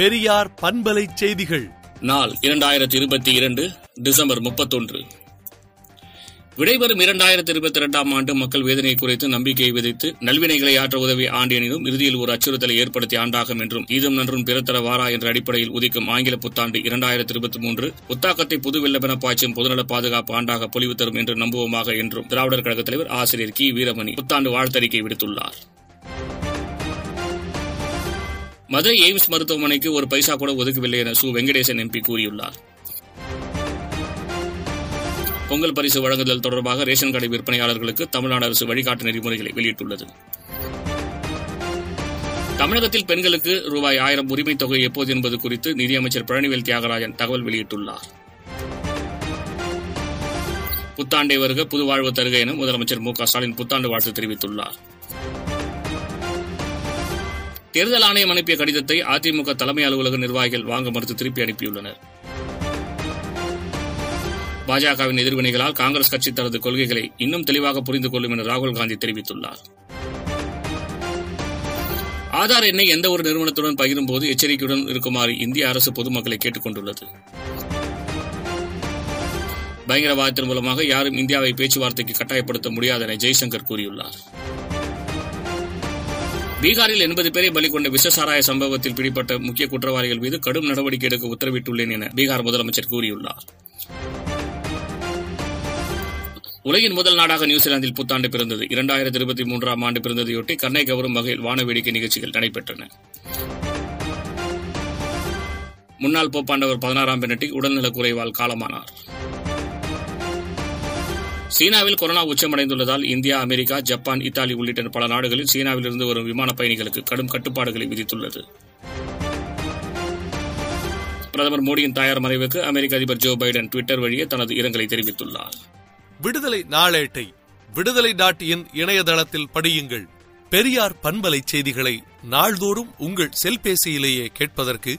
பெரியார் பண்பலை செய்திகள். நாள் இரண்டாயிரத்தி இருபத்தி இரண்டு டிசம்பர் முப்பத்தொன்று. விடைபெறும் இரண்டாயிரத்தி இருபத்தி இரண்டாம் ஆண்டு மக்கள் வேதனை குறைத்து நம்பிக்கையை விதைத்து நல்வினைகளை ஆற்ற உதவி ஆண்டு எனினும் இறுதியில் ஒரு அச்சுறுத்தலை ஏற்படுத்திய ஆண்டாகும் என்றும் ஈதம் நன்றும் பிறத்தர வாரா என்ற அடிப்படையில் உதிக்கும் ஆங்கில புத்தாண்டு இரண்டாயிரத்தி இருபத்தி மூன்று புத்தாக்கத்தை புது வெள்ளமென பாய்ச்சும் பொதுநல பாதுகாப்பு ஆண்டாக பொலிவு தரும் என்று நம்புவோமாக என்றும் திராவிடர் கழகத் தலைவர் ஆசிரியர் கி. வீரமணி புத்தாண்டு வாழ்த்தறிக்கை விடுத்துள்ளார். மதுரை எய்ம்ஸ் மருத்துவமனைக்கு ஒரு பைசா கூட ஒதுக்கவில்லை என சு. வெங்கடேசன் எம்பி கூறியுள்ளார். பொங்கல் பரிசு வழங்குதல் தொடர்பாக ரேஷன் கடை விற்பனையாளர்களுக்கு தமிழ்நாடு அரசு வழிகாட்டு நெறிமுறைகளை வெளியிட்டுள்ளது. தமிழகத்தில் பெண்களுக்கு ரூபாய் ஆயிரம் உரிமைத் தொகை எப்போது என்பது குறித்து நிதியமைச்சர் பழனிவேல் தியாகராஜன் தகவல் வெளியிட்டுள்ளார். புத்தாண்டை வருக புது வாழ்வு தருக என முதலமைச்சர் மு. க. ஸ்டாலின் புத்தாண்டு வாழ்த்து தெரிவித்துள்ளார். தேர்தல் ஆணையம் அனுப்பிய கடிதத்தை அதிமுக தலைமை அலுவலக நிர்வாகிகள் வாங்க மறுத்து திருப்பி அனுப்பியுள்ளனர். பாஜகவின் எதிர்வினைகளால் காங்கிரஸ் கட்சி தனது கொள்கைகளை இன்னும் தெளிவாக புரிந்து கொள்ளும் என ராகுல் காந்தி தெரிவித்துள்ளார். ஆதார் எண்ணை எந்த ஒரு நிறுவனத்துடன் பகிரும் போது எச்சரிக்கையுடன் இருக்குமாறு இந்திய அரசு பொதுமக்களை கேட்டுக் கொண்டுள்ளது. பயங்கரவாதத்தின் மூலமாக யாரும் இந்தியாவை பேச்சுவார்த்தைக்கு கட்டாயப்படுத்த முடியாது என ஜெய்சங்கர் கூறியுள்ளார். பீகாரில் எண்பது பேரை பலி கொண்ட விஷசாராய சம்பவத்தில் பிடிப்பட்ட முக்கிய குற்றவாளிகள் மீது கடும் நடவடிக்கை எடுக்க உத்தரவிட்டுள்ளேன் என பீகார் முதலமைச்சர் கூறியுள்ளார். உலகின் முதல் நாடாக நியூசிலாந்தில் புத்தாண்டு பிறந்தது. இரண்டாயிரத்தி இருபத்தி மூன்றாம் ஆண்டு பிறந்ததையொட்டி கண்ணை கவரும் வகையில் வான வேடிக்கை நிகழ்ச்சிகள் நடைபெற்றன. முன்னாள் போப்பாண்டவர் பதினாறாம் பெனட்டிக் உடல்நலக் குறைவால் காலமானார். சீனாவில் கொரோனா உச்சமடைந்துள்ளதால் இந்தியா அமெரிக்கா ஜப்பான் இத்தாலி உள்ளிட்ட பல நாடுகளில் சீனாவிலிருந்து வரும் விமான பயணிகளுக்கு கடும் கட்டுப்பாடுகளை விதித்துள்ளது. பிரதமர் மோடியின் தாயார் மறைவுக்கு அமெரிக்க அதிபர் ஜோ பைடன் டுவிட்டர் வழியே தனது இரங்கலை தெரிவித்துள்ளார். விடுதலை நாளேட்டை விடுதலை டாட் இன் இணையதளத்தில் படியுங்கள். பெரியார் பண்பலை செய்திகளை நாள்தோறும் உங்கள் செல்பேசியிலேயே கேட்பதற்கு